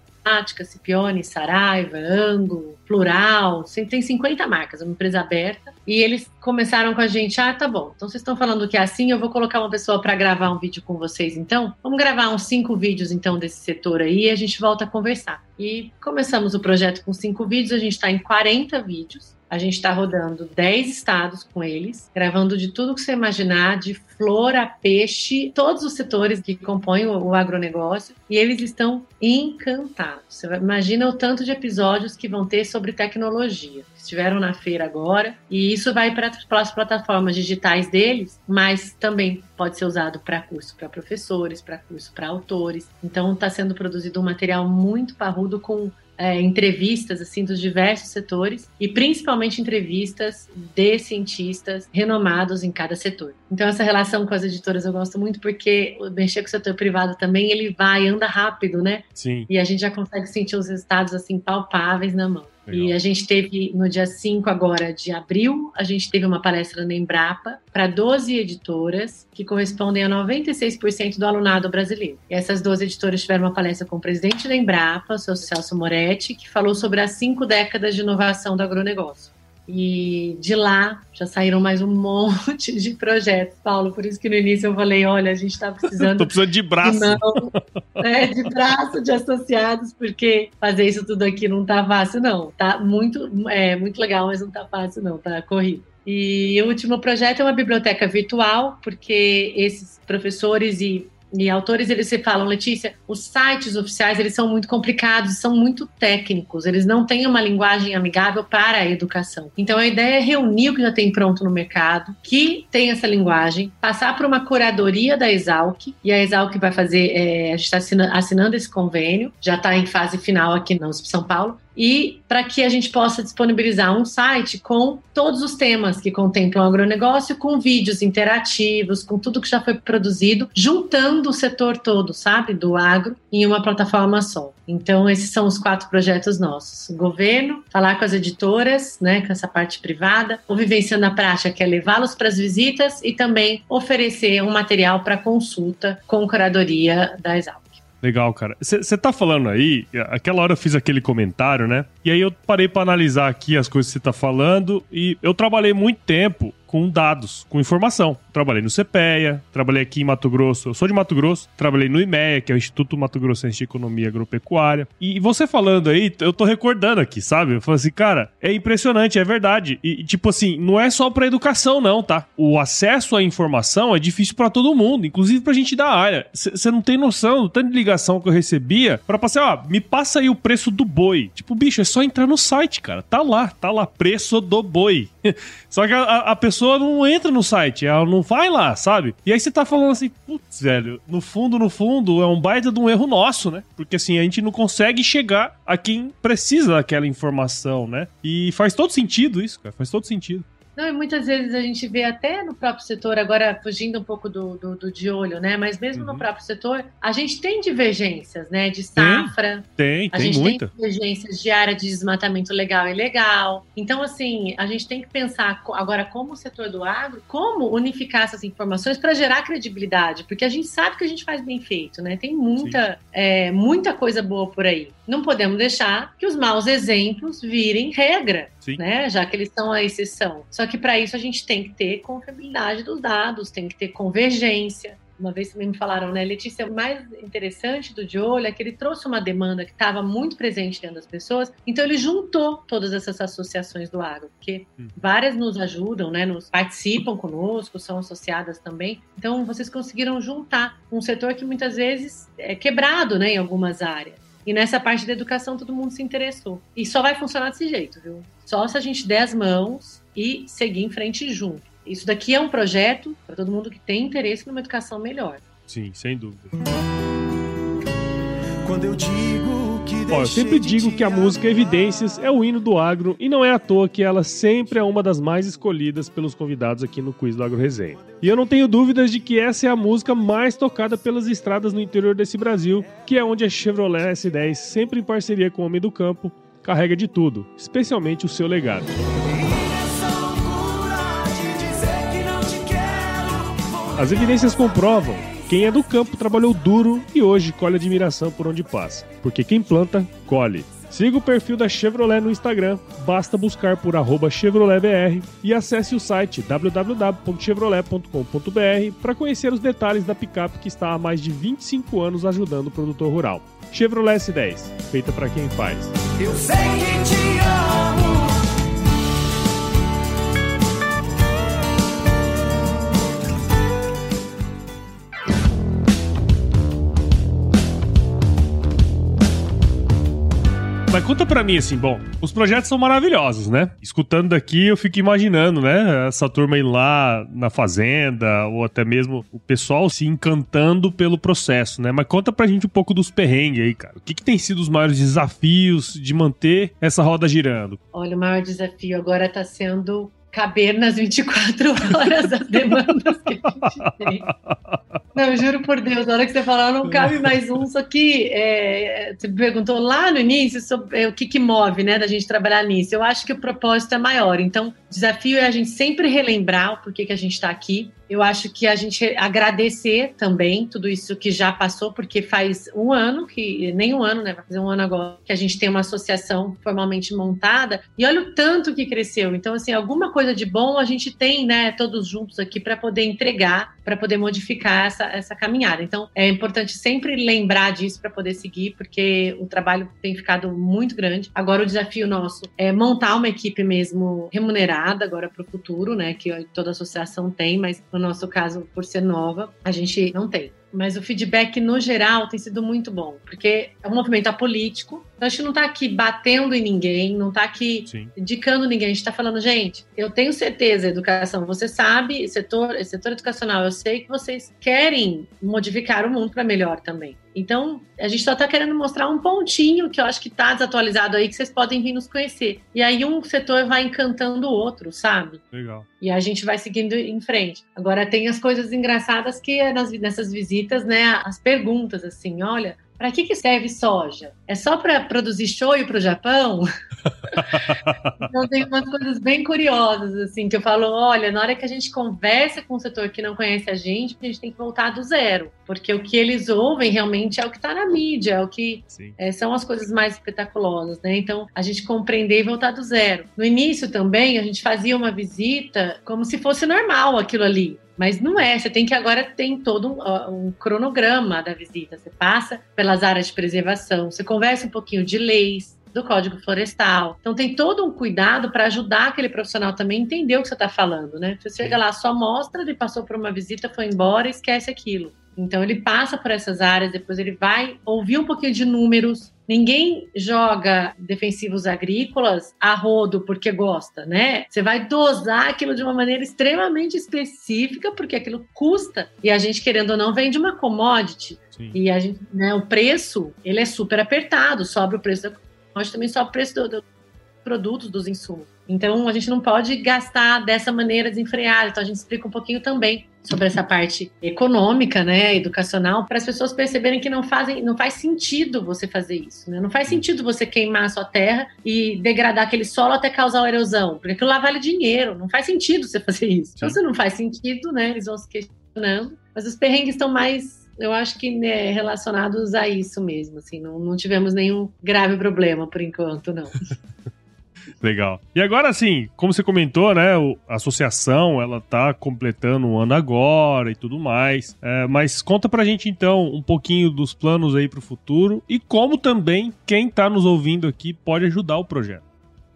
Cipione, Saraiva, Ango, Plural, tem 50 marcas, uma empresa aberta. E eles começaram com a gente, ah, tá bom, então vocês estão falando que é assim, eu vou colocar uma pessoa para gravar um vídeo com vocês, então? Vamos gravar uns cinco vídeos, então, desse setor aí e a gente volta a conversar. E começamos o projeto com cinco vídeos, a gente está em 40 vídeos. A gente está rodando 10 estados com eles, gravando de tudo que você imaginar, de flor a peixe, todos os setores que compõem o, agronegócio, e eles estão encantados. Você imagina o tanto de episódios que vão ter sobre tecnologia. Estiveram na feira agora, e isso vai para as plataformas digitais deles, mas também pode ser usado para curso para professores, para curso para autores. Então está sendo produzido um material muito parrudo com é, entrevistas assim dos diversos setores e principalmente entrevistas de cientistas renomados em cada setor. Então essa relação com as editoras eu gosto muito porque mexer com o setor privado também ele vai anda rápido, né? Sim. E a gente já consegue sentir os resultados assim palpáveis na mão. Legal. E a gente teve, no dia 5 agora de abril, a gente teve uma palestra na Embrapa para 12 editoras, que correspondem a 96% do alunado brasileiro. E essas 12 editoras tiveram uma palestra com o presidente da Embrapa, o seu Celso Moretti, que falou sobre as cinco décadas de inovação do agronegócio. E de lá já saíram mais um [LAUGHS] monte de projetos, Paulo. Por isso que no início eu falei: olha, a gente está precisando. [LAUGHS] Tô precisando de braço. De, [LAUGHS] é, de braço, de associados, porque fazer isso tudo aqui não tá fácil, não. Tá muito, é, muito legal, mas não tá fácil, não. Tá corrido. E o último projeto é uma biblioteca virtual, porque esses professores e e autores eles se falam, Letícia, os sites oficiais eles são muito complicados, são muito técnicos, eles não têm uma linguagem amigável para a educação. Então a ideia é reunir o que já tem pronto no mercado, que tem essa linguagem, passar para uma curadoria da Exalc, e a Exalc vai fazer, é, a gente está assinando, assinando esse convênio, já está em fase final aqui na USP São Paulo, e para que a gente possa disponibilizar um site com todos os temas que contemplam o agronegócio, com vídeos interativos, com tudo que já foi produzido, juntando o setor todo, sabe, do agro em uma plataforma só. Então, esses são os quatro projetos nossos. O governo, falar com as editoras, né, com essa parte privada, o Vivenciando a Prática, que é levá-los para as visitas e também oferecer um material para consulta com curadoria da Exalc. Legal, cara. Você tá falando aí, aquela hora eu fiz aquele comentário, né? E aí eu parei para analisar aqui as coisas que você tá falando e eu trabalhei muito tempo com dados, com informação. Trabalhei no CPEA, trabalhei aqui em Mato Grosso, eu sou de Mato Grosso, trabalhei no IMEA, que é o Instituto Mato Grossense de Economia Agropecuária. E você falando aí, eu tô recordando aqui, sabe? Eu falei assim, cara, é impressionante, é verdade. E, tipo assim, não é só pra educação, não, tá? O acesso à informação é difícil para todo mundo, inclusive pra gente da área. Você não tem noção do tanto de ligação que eu recebia para passar, ó, me passa aí o preço do boi. Tipo, bicho, é só entrar no site, cara. Tá lá, tá lá, preço do boi. [LAUGHS] só que a, a pessoa não entra no site, ela não vai lá, sabe? E aí você tá falando assim, putz, velho, no fundo, no fundo, é um baita de um erro nosso, né? Porque assim, a gente não consegue chegar a quem precisa daquela informação, né? E faz todo sentido isso, cara, faz todo sentido. Não, e muitas vezes a gente vê até no próprio setor, agora fugindo um pouco do, do, do de olho, né? Mas mesmo uhum. no próprio setor, a gente tem divergências, né? De safra. Tem, tem, a gente muita. tem divergências de área de desmatamento legal e ilegal. Então, assim, a gente tem que pensar agora como o setor do agro, como unificar essas informações para gerar credibilidade, porque a gente sabe que a gente faz bem feito, né? Tem muita, é, muita coisa boa por aí. Não podemos deixar que os maus exemplos virem regra. Sim. né? Já que eles são a exceção. Só que para isso a gente tem que ter confiabilidade dos dados, tem que ter convergência. Uma vez também me falaram, né, Letícia, o mais interessante do de olho é que ele trouxe uma demanda que estava muito presente dentro das pessoas, então ele juntou todas essas associações do agro, porque hum. várias nos ajudam, né, nos participam conosco, são associadas também. Então vocês conseguiram juntar um setor que muitas vezes é quebrado, né, em algumas áreas. E nessa parte da educação todo mundo se interessou. E só vai funcionar desse jeito, viu? Só se a gente der as mãos e seguir em frente junto. Isso daqui é um projeto para todo mundo que tem interesse numa educação melhor. Sim, sem dúvida. Quando eu digo Ó, eu sempre digo que a música Evidências é o hino do agro e não é à toa que ela sempre é uma das mais escolhidas pelos convidados aqui no Quiz do Agro Resenha. E eu não tenho dúvidas de que essa é a música mais tocada pelas estradas no interior desse Brasil, que é onde a Chevrolet S10, sempre em parceria com o Homem do Campo, carrega de tudo, especialmente o seu legado. As evidências comprovam quem é do campo trabalhou duro e hoje colhe admiração por onde passa, porque quem planta, colhe. Siga o perfil da Chevrolet no Instagram, basta buscar por ChevroletBR e acesse o site www.chevrolet.com.br para conhecer os detalhes da picape que está há mais de 25 anos ajudando o produtor rural. Chevrolet S10, feita para quem faz. Eu sei que te amo. Mas conta pra mim assim, bom, os projetos são maravilhosos, né? Escutando daqui, eu fico imaginando, né? Essa turma ir lá na fazenda, ou até mesmo o pessoal se encantando pelo processo, né? Mas conta pra gente um pouco dos perrengues aí, cara. O que, que tem sido os maiores desafios de manter essa roda girando? Olha, o maior desafio agora tá sendo caber nas 24 horas as demandas que a gente [LAUGHS] tem. Não, juro por Deus, na hora que você falou, não cabe mais um, só que é, você perguntou lá no início sobre é, o que, que move, né, da gente trabalhar nisso. Eu acho que o propósito é maior. Então, o desafio é a gente sempre relembrar o porquê que a gente está aqui, eu acho que a gente agradecer também tudo isso que já passou, porque faz um ano que nem um ano, né? Vai fazer um ano agora que a gente tem uma associação formalmente montada e olha o tanto que cresceu. Então, assim, alguma coisa de bom a gente tem, né? Todos juntos aqui para poder entregar, para poder modificar essa, essa caminhada. Então, é importante sempre lembrar disso para poder seguir, porque o trabalho tem ficado muito grande. Agora, o desafio nosso é montar uma equipe mesmo remunerada agora para o futuro, né? Que toda associação tem, mas no nosso caso, por ser nova, a gente não tem mas o feedback no geral tem sido muito bom, porque é um movimento apolítico. Então a gente não está aqui batendo em ninguém, não está aqui Sim. indicando ninguém. A gente está falando, gente, eu tenho certeza, educação, você sabe, setor, setor educacional, eu sei que vocês querem modificar o mundo para melhor também. Então, a gente só está querendo mostrar um pontinho que eu acho que está desatualizado aí, que vocês podem vir nos conhecer. E aí um setor vai encantando o outro, sabe? Legal. E a gente vai seguindo em frente. Agora, tem as coisas engraçadas que é nas, nessas visitas, né? As perguntas, assim, olha, para que, que serve soja? É só para produzir shoyu para o Japão? [LAUGHS] então tem umas coisas bem curiosas, assim, que eu falo, olha, na hora que a gente conversa com o setor que não conhece a gente, a gente tem que voltar do zero, porque o que eles ouvem realmente é o que está na mídia, é o que é, são as coisas mais espetaculosas, né? Então, a gente compreender e voltar do zero. No início também, a gente fazia uma visita como se fosse normal aquilo ali. Mas não é, você tem que agora tem todo um, um, cronograma da visita. Você passa pelas áreas de preservação, você conversa um pouquinho de leis, do Código Florestal. Então tem todo um cuidado para ajudar aquele profissional também a entender o que você está falando, né? Você chega lá, só mostra, ele passou por uma visita, foi embora, esquece aquilo. Então ele passa por essas áreas, depois ele vai ouvir um pouquinho de números. Ninguém joga defensivos agrícolas a rodo porque gosta, né? Você vai dosar aquilo de uma maneira extremamente específica, porque aquilo custa. E a gente, querendo ou não, vende uma commodity. Sim. E a gente, né, o preço, ele é super apertado, sobe o preço da commodity, também sobe o preço dos do produtos, dos insumos. Então, a gente não pode gastar dessa maneira desenfreada. Então, a gente explica um pouquinho também sobre essa parte econômica, né, educacional, para as pessoas perceberem que não fazem, não faz sentido você fazer isso, né? Não faz sentido você queimar a sua terra e degradar aquele solo até causar erosão, porque aquilo lá vale dinheiro, não faz sentido você fazer isso. Então, se não faz sentido, né, eles vão se questionando, mas os perrengues estão mais eu acho que né, relacionados a isso mesmo, assim, não, não tivemos nenhum grave problema por enquanto, não. [LAUGHS] Legal. E agora, assim, como você comentou, né? A associação, ela tá completando um ano agora e tudo mais. É, mas conta pra gente, então, um pouquinho dos planos aí pro futuro e como também quem tá nos ouvindo aqui pode ajudar o projeto.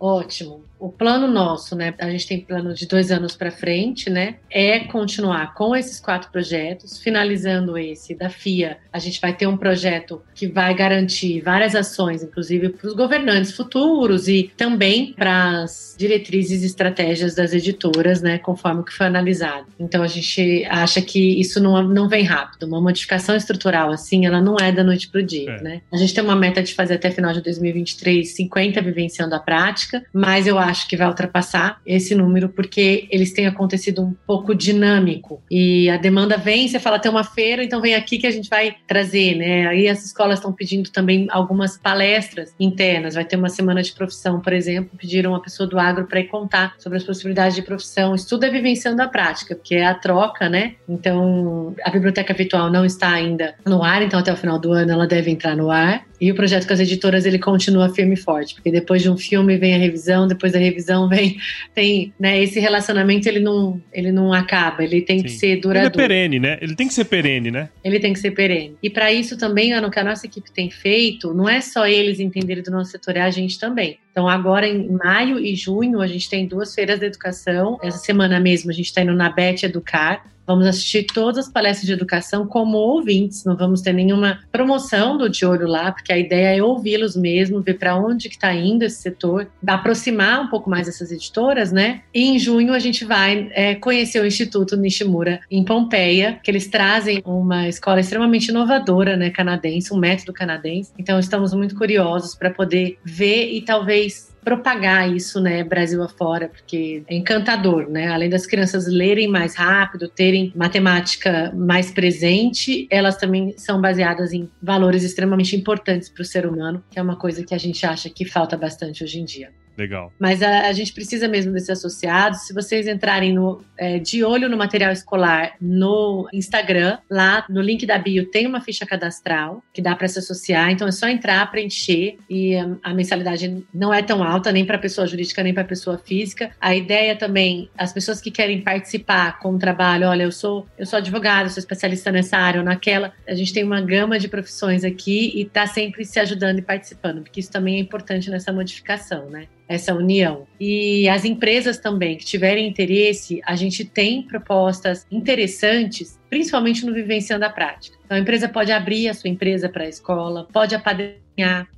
Ótimo o plano nosso, né? A gente tem plano de dois anos para frente, né? É continuar com esses quatro projetos, finalizando esse da FIA. A gente vai ter um projeto que vai garantir várias ações, inclusive para os governantes futuros e também para as diretrizes e estratégias das editoras, né? Conforme o que foi analisado. Então a gente acha que isso não, não vem rápido. Uma modificação estrutural assim, ela não é da noite para o dia, é. né? A gente tem uma meta de fazer até final de 2023 50 vivenciando a prática, mas eu acho que vai ultrapassar esse número, porque eles têm acontecido um pouco dinâmico. E a demanda vem, você fala, tem uma feira, então vem aqui que a gente vai trazer, né? Aí as escolas estão pedindo também algumas palestras internas. Vai ter uma semana de profissão, por exemplo, pediram uma pessoa do agro para ir contar sobre as possibilidades de profissão. Estudo é vivenciando a prática, porque é a troca, né? Então, a biblioteca virtual não está ainda no ar, então até o final do ano ela deve entrar no ar. E o projeto com as editoras ele continua firme e forte, porque depois de um filme vem a revisão, depois da revisão vem tem, né, esse relacionamento ele não ele não acaba, ele tem Sim. que ser duradouro. Ele é perene, né? Ele tem que ser perene, né? Ele tem que ser perene. E para isso também, o que a nossa equipe tem feito, não é só eles entenderem do nosso setor, é a gente também. Então, agora em maio e junho, a gente tem duas feiras de educação. Essa semana mesmo, a gente está indo na Bet Educar, Vamos assistir todas as palestras de educação como ouvintes, não vamos ter nenhuma promoção do De Olho lá, porque a ideia é ouvi-los mesmo, ver para onde que está indo esse setor, aproximar um pouco mais essas editoras, né? E em junho a gente vai é, conhecer o Instituto Nishimura em Pompeia, que eles trazem uma escola extremamente inovadora, né, canadense, um método canadense. Então estamos muito curiosos para poder ver e talvez propagar isso, né, Brasil afora, porque é encantador, né? Além das crianças lerem mais rápido, terem matemática mais presente, elas também são baseadas em valores extremamente importantes para o ser humano, que é uma coisa que a gente acha que falta bastante hoje em dia. Legal. Mas a, a gente precisa mesmo desses associados. Se vocês entrarem no, é, de olho no material escolar no Instagram, lá no link da bio tem uma ficha cadastral que dá para se associar. Então é só entrar, preencher e a, a mensalidade não é tão alta nem para pessoa jurídica nem para pessoa física. A ideia também, as pessoas que querem participar com o trabalho, olha, eu sou eu sou advogado, sou especialista nessa área ou naquela. A gente tem uma gama de profissões aqui e está sempre se ajudando e participando, porque isso também é importante nessa modificação, né? Essa união. E as empresas também que tiverem interesse, a gente tem propostas interessantes, principalmente no Vivenciando a Prática. Então, a empresa pode abrir a sua empresa para a escola, pode apadrinhar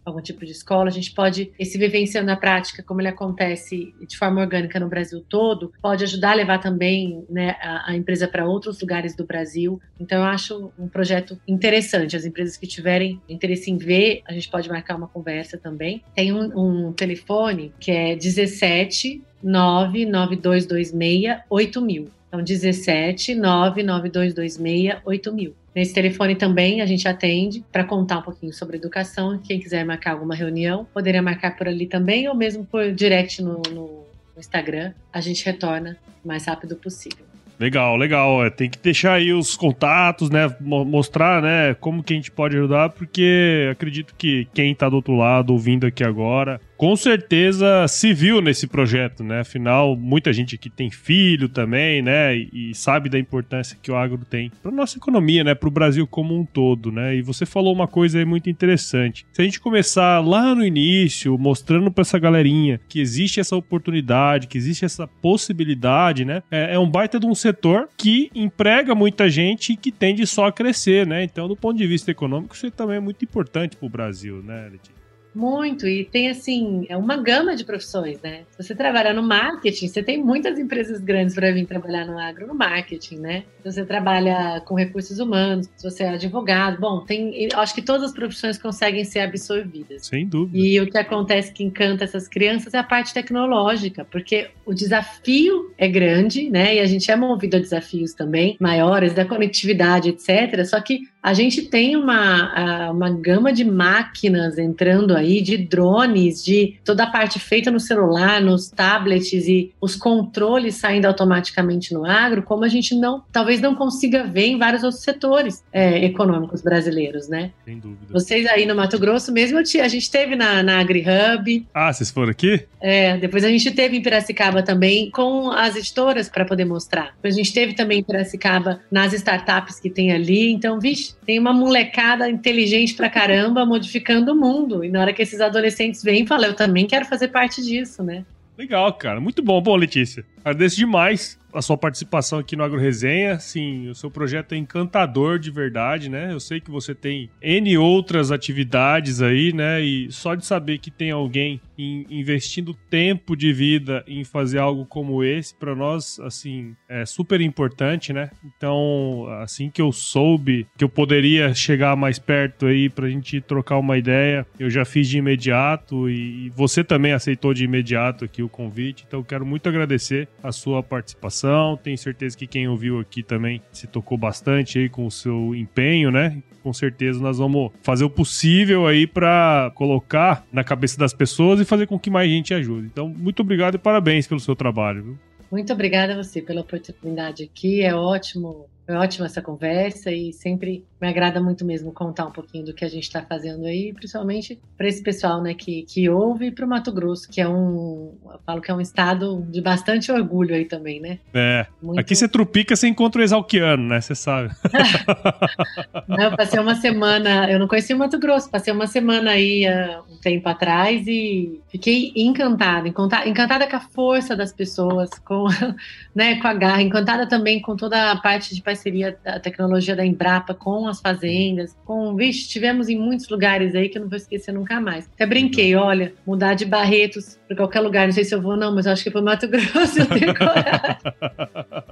algum tipo de escola, a gente pode, esse Vivenciando a Prática, como ele acontece de forma orgânica no Brasil todo, pode ajudar a levar também né, a, a empresa para outros lugares do Brasil. Então, eu acho um projeto interessante. As empresas que tiverem interesse em ver, a gente pode marcar uma conversa também. Tem um, um telefone que é 17 99226 8000. Então, 17 99226 8000. Nesse telefone também a gente atende para contar um pouquinho sobre educação. Quem quiser marcar alguma reunião, poderia marcar por ali também ou mesmo por direct no, no Instagram. A gente retorna o mais rápido possível. Legal, legal. É, tem que deixar aí os contatos, né? Mostrar, né, como que a gente pode ajudar, porque acredito que quem tá do outro lado ouvindo aqui agora com certeza se viu nesse projeto, né? Afinal, muita gente aqui tem filho também, né? E sabe da importância que o agro tem para nossa economia, né? Para o Brasil como um todo, né? E você falou uma coisa aí muito interessante. Se a gente começar lá no início, mostrando para essa galerinha que existe essa oportunidade, que existe essa possibilidade, né? É, é um baita de um setor que emprega muita gente e que tende só a crescer, né? Então, do ponto de vista econômico, isso também é muito importante para o Brasil, né, Letícia? Muito, e tem assim, é uma gama de profissões, né? Se você trabalha no marketing, você tem muitas empresas grandes para vir trabalhar no agro no marketing, né? Se você trabalha com recursos humanos, se você é advogado, bom, tem, acho que todas as profissões conseguem ser absorvidas. Sem dúvida. E o que acontece que encanta essas crianças é a parte tecnológica, porque o desafio é grande, né? E a gente é movido a desafios também maiores da conectividade, etc. Só que a gente tem uma, uma gama de máquinas entrando aí, de drones, de toda a parte feita no celular, nos tablets e os controles saindo automaticamente no agro, como a gente não, talvez não consiga ver em vários outros setores é, econômicos brasileiros, né? Sem dúvida. Vocês aí no Mato Grosso mesmo, a gente teve na, na AgriHub. Ah, vocês foram aqui? É, depois a gente teve em Piracicaba também com as editoras para poder mostrar. Depois a gente teve também em Piracicaba nas startups que tem ali. Então, vixe, tem uma molecada inteligente pra caramba modificando o mundo. E na hora que esses adolescentes vêm, falam, eu também quero fazer parte disso, né? Legal, cara. Muito bom. Bom, Letícia, agradeço demais a sua participação aqui no Agro Resenha. Sim, o seu projeto é encantador de verdade, né? Eu sei que você tem N outras atividades aí, né? E só de saber que tem alguém investindo tempo de vida em fazer algo como esse, para nós, assim, é super importante, né? Então, assim que eu soube que eu poderia chegar mais perto aí pra gente trocar uma ideia, eu já fiz de imediato e você também aceitou de imediato aqui o convite. Então, eu quero muito agradecer a sua participação. Tenho certeza que quem ouviu aqui também se tocou bastante aí com o seu empenho, né? Com certeza nós vamos fazer o possível aí para colocar na cabeça das pessoas e fazer com que mais gente ajude. Então, muito obrigado e parabéns pelo seu trabalho. Viu? Muito obrigada a você pela oportunidade aqui. É ótimo foi ótima essa conversa e sempre me agrada muito mesmo contar um pouquinho do que a gente está fazendo aí, principalmente para esse pessoal né, que, que ouve e para o Mato Grosso, que é um, eu falo que é um estado de bastante orgulho aí também, né? É. Muito... Aqui você trupica, você encontra o exalquiano, né? Você sabe. [LAUGHS] não, eu passei uma semana, eu não conhecia o Mato Grosso, passei uma semana aí uh, um tempo atrás e fiquei encantada, encantada, encantada com a força das pessoas, com, [LAUGHS] né, com a garra, encantada também com toda a parte de parceria da tecnologia da Embrapa com as fazendas, com, vixe, tivemos em muitos lugares aí que eu não vou esquecer nunca mais. Até brinquei, olha, mudar de Barretos para qualquer lugar, não sei se eu vou não, mas acho que para Mato [LAUGHS] Grosso eu tenho coragem.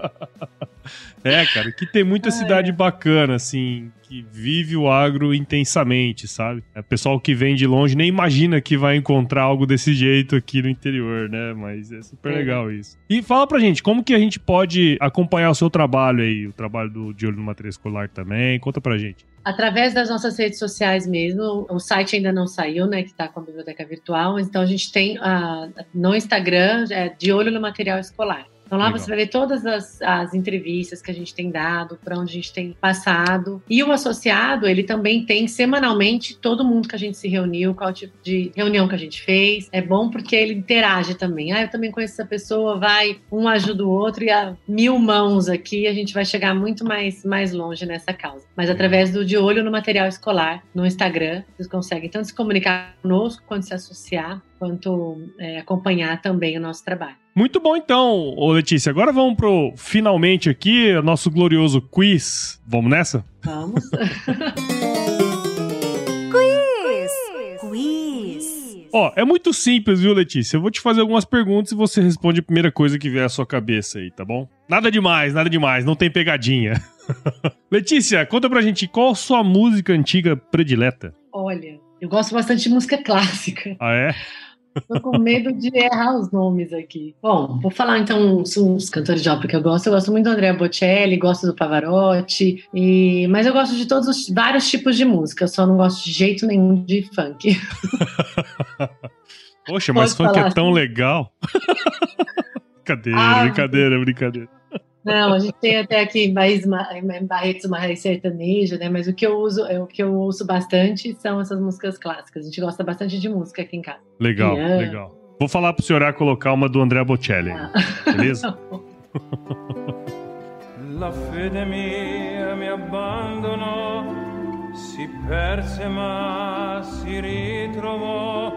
[LAUGHS] é, cara, que tem muita cidade bacana, assim, que vive o agro intensamente, sabe? É pessoal que vem de longe nem imagina que vai encontrar algo desse jeito aqui no interior, né? Mas é super é. legal isso. E fala pra gente, como que a gente pode acompanhar o seu trabalho aí, o trabalho do De Olho no Material Escolar também? Conta pra gente. Através das nossas redes sociais mesmo, o site ainda não saiu, né, que tá com a biblioteca virtual, então a gente tem uh, no Instagram, é, De Olho no Material Escolar. Então lá Legal. você vai ver todas as, as entrevistas que a gente tem dado, para onde a gente tem passado. E o associado, ele também tem semanalmente todo mundo que a gente se reuniu, qual tipo de reunião que a gente fez. É bom porque ele interage também. Ah, eu também conheço essa pessoa, vai, um ajuda o outro e a mil mãos aqui a gente vai chegar muito mais, mais longe nessa causa. Mas através do De Olho no Material Escolar, no Instagram, vocês conseguem tanto se comunicar conosco quanto se associar quanto é, acompanhar também o nosso trabalho. Muito bom então, ô Letícia. Agora vamos pro finalmente aqui, nosso glorioso quiz. Vamos nessa? Vamos. [LAUGHS] quiz! Quiz! Ó, é muito simples, viu, Letícia? Eu vou te fazer algumas perguntas e você responde a primeira coisa que vier à sua cabeça aí, tá bom? Nada demais, nada demais, não tem pegadinha. [LAUGHS] Letícia, conta pra gente qual a sua música antiga predileta? Olha, eu gosto bastante de música clássica. Ah, é? Tô com medo de errar os nomes aqui. Bom, vou falar então uns, cantores de ópera que eu gosto. Eu gosto muito do Andrea Bocelli, gosto do Pavarotti, e... mas eu gosto de todos os vários tipos de música. Eu só não gosto de jeito nenhum de funk. [LAUGHS] Poxa, mas Pode funk é tão assim. legal. [LAUGHS] brincadeira, ah, brincadeira, brincadeira. Não, a gente tem até aqui em, em Barretos uma raiz sertaneja, né? Mas o que eu uso, é o que eu ouço bastante são essas músicas clássicas. A gente gosta bastante de música aqui em casa. Legal, legal. Vou falar pro senhor colocar uma do André Bocelli, ah. beleza? [LAUGHS] La fede mia mi abbandonò, si perse ma si ritrovò,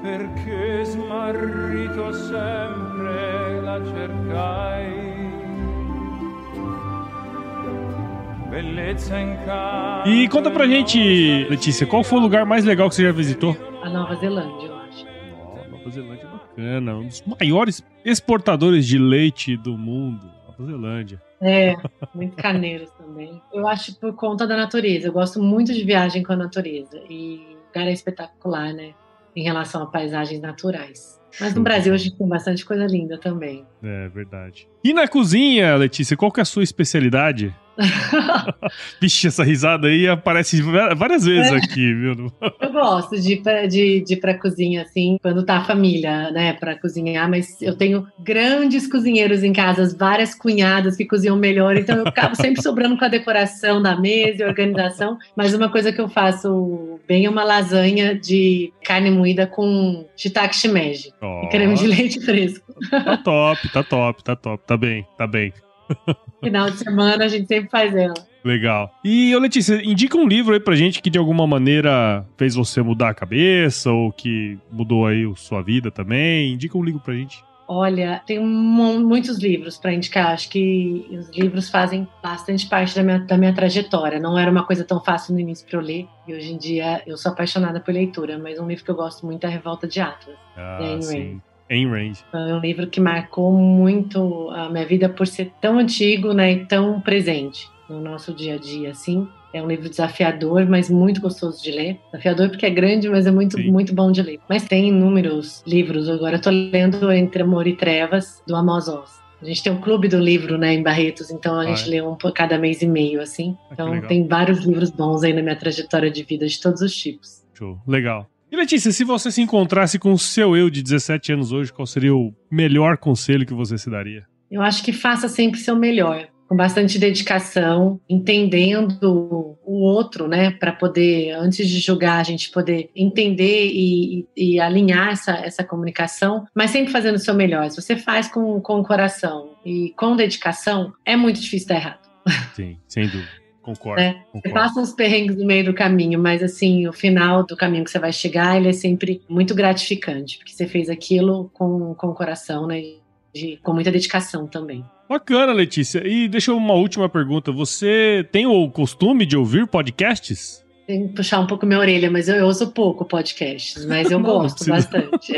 perché smarrito sempre la cercai. E conta pra gente, Letícia, qual foi o lugar mais legal que você já visitou? A Nova Zelândia, eu acho. Oh, Nova Zelândia é bacana. Um dos maiores exportadores de leite do mundo. Nova Zelândia. É, [LAUGHS] muito caneiros também. Eu acho por conta da natureza. Eu gosto muito de viagem com a natureza. E o lugar é espetacular, né? Em relação a paisagens naturais. Mas no Brasil a gente tem bastante coisa linda também. É verdade. E na cozinha, Letícia, qual que é a sua especialidade? [LAUGHS] Vixe, essa risada aí aparece várias vezes é. aqui, viu? Eu gosto de, de, de ir pra cozinha, assim, quando tá a família, né, pra cozinhar, mas eu tenho grandes cozinheiros em casa, várias cunhadas que cozinham melhor, então eu acabo sempre sobrando com a decoração da mesa e organização, mas uma coisa que eu faço bem é uma lasanha de carne moída com shiitake shimeji oh. e creme de leite fresco. Tá top, tá top, tá top, tá bem, tá bem. Final de semana a gente sempre faz ela. Legal. E, ô Letícia, indica um livro aí pra gente que de alguma maneira fez você mudar a cabeça ou que mudou aí sua vida também. Indica um livro pra gente. Olha, tem muitos livros para indicar. Acho que os livros fazem bastante parte da minha, da minha trajetória. Não era uma coisa tão fácil no início para eu ler. E hoje em dia eu sou apaixonada por leitura. Mas um livro que eu gosto muito é A Revolta de Atlas. Ah, sim. É um livro que marcou muito a minha vida por ser tão antigo né, e tão presente no nosso dia a dia, assim. É um livro desafiador, mas muito gostoso de ler. Desafiador porque é grande, mas é muito, muito bom de ler. Mas tem inúmeros livros. Agora eu tô lendo Entre Amor e Trevas, do Amos Oz. A gente tem um clube do livro, né, em Barretos, então a ah, gente é? lê um por cada mês e meio, assim. Ah, então tem vários livros bons aí na minha trajetória de vida, de todos os tipos. Show. Legal. E Letícia, se você se encontrasse com o seu eu de 17 anos hoje, qual seria o melhor conselho que você se daria? Eu acho que faça sempre seu melhor, com bastante dedicação, entendendo o outro, né, para poder, antes de julgar, a gente poder entender e, e, e, alinhar essa, essa comunicação, mas sempre fazendo o seu melhor. Se você faz com, com o coração e com dedicação, é muito difícil dar errado. Sim, sem dúvida. Concordo, né? concordo. Você passa uns perrengues no meio do caminho, mas assim, o final do caminho que você vai chegar, ele é sempre muito gratificante, porque você fez aquilo com, com o coração, né? De, com muita dedicação também. Bacana, Letícia. E deixa eu uma última pergunta. Você tem o costume de ouvir podcasts? Tem que puxar um pouco minha orelha, mas eu, eu ouço pouco podcasts, mas eu [LAUGHS] não, gosto não bastante.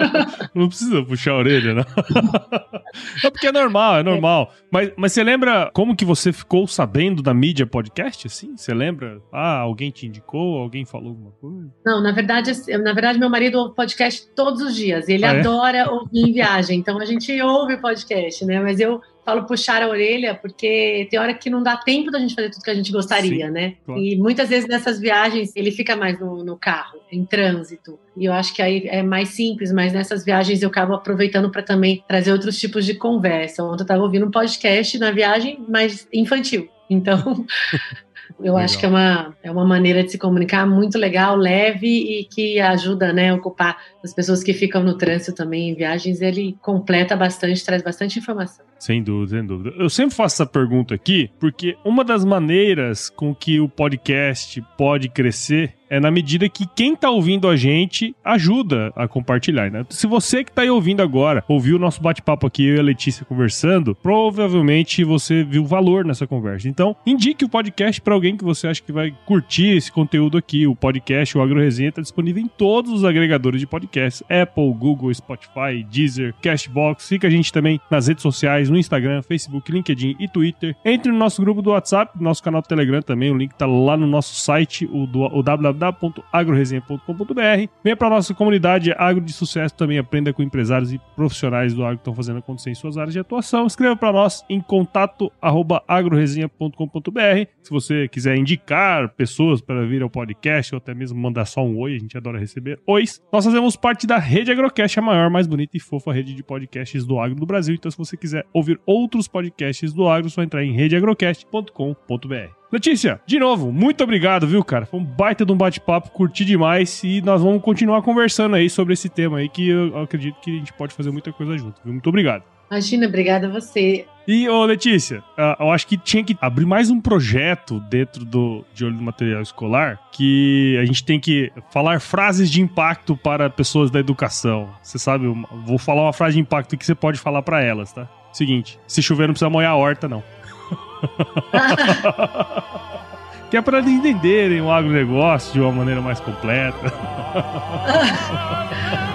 [LAUGHS] não precisa puxar a orelha, não. [LAUGHS] é porque é normal, é normal. É. Mas, mas você lembra como que você ficou sabendo da mídia podcast, assim? Você lembra? Ah, alguém te indicou? Alguém falou alguma coisa? Não, na verdade, na verdade, meu marido ouve podcast todos os dias. Ele ah, é? adora ouvir em viagem. Então a gente ouve podcast, né? Mas eu falo puxar a orelha, porque tem hora que não dá tempo da gente fazer tudo que a gente gostaria, Sim, né? Claro. E muitas vezes nessas viagens ele fica mais no, no, carro, em trânsito. E eu acho que aí é mais simples, mas nessas viagens eu acabo aproveitando para também trazer outros tipos de conversa. Ontem eu estava ouvindo um podcast na viagem, mas infantil. Então, [LAUGHS] Eu legal. acho que é uma, é uma maneira de se comunicar muito legal, leve e que ajuda né, a ocupar as pessoas que ficam no trânsito também em viagens. Ele completa bastante, traz bastante informação. Sem dúvida, sem dúvida. Eu sempre faço essa pergunta aqui porque uma das maneiras com que o podcast pode crescer é na medida que quem tá ouvindo a gente ajuda a compartilhar, né? Se você que tá aí ouvindo agora, ouviu o nosso bate-papo aqui, eu e a Letícia conversando, provavelmente você viu valor nessa conversa. Então, indique o podcast para alguém que você acha que vai curtir esse conteúdo aqui. O podcast, o Agro Resenha, tá disponível em todos os agregadores de podcasts: Apple, Google, Spotify, Deezer, Cashbox. Fica a gente também nas redes sociais, no Instagram, Facebook, LinkedIn e Twitter. Entre no nosso grupo do WhatsApp, nosso canal do Telegram também, o link tá lá no nosso site, o, o www www.agroresenha.com.br. Venha para nossa comunidade Agro de Sucesso também, aprenda com empresários e profissionais do agro que estão fazendo acontecer em suas áreas de atuação. Escreva para nós em contato@agroresenha.com.br. Se você quiser indicar pessoas para vir ao podcast ou até mesmo mandar só um oi, a gente adora receber ois. Nós fazemos parte da Rede Agrocast, a maior, mais bonita e fofa rede de podcasts do agro do Brasil. Então, se você quiser ouvir outros podcasts do agro, é só entrar em redeagrocast.com.br. Letícia, de novo, muito obrigado, viu, cara? Foi um baita de um bate-papo, curti demais e nós vamos continuar conversando aí sobre esse tema aí que eu acredito que a gente pode fazer muita coisa junto, viu? Muito obrigado. Imagina, obrigada a você. E, ô Letícia, ah, eu acho que tinha que abrir mais um projeto dentro do De Olho do Material Escolar que a gente tem que falar frases de impacto para pessoas da educação. Você sabe, vou falar uma frase de impacto que você pode falar para elas, tá? Seguinte, se chover não precisa molhar a horta, não. [LAUGHS] que é para eles entenderem o agronegócio de uma maneira mais completa. [LAUGHS]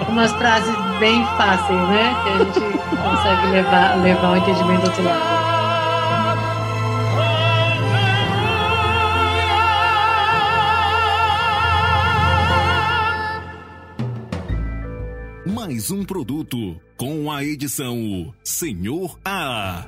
Umas frases bem fáceis, né? Que a gente consegue levar, levar o entendimento do outro lado. Mais um produto com a edição Senhor A.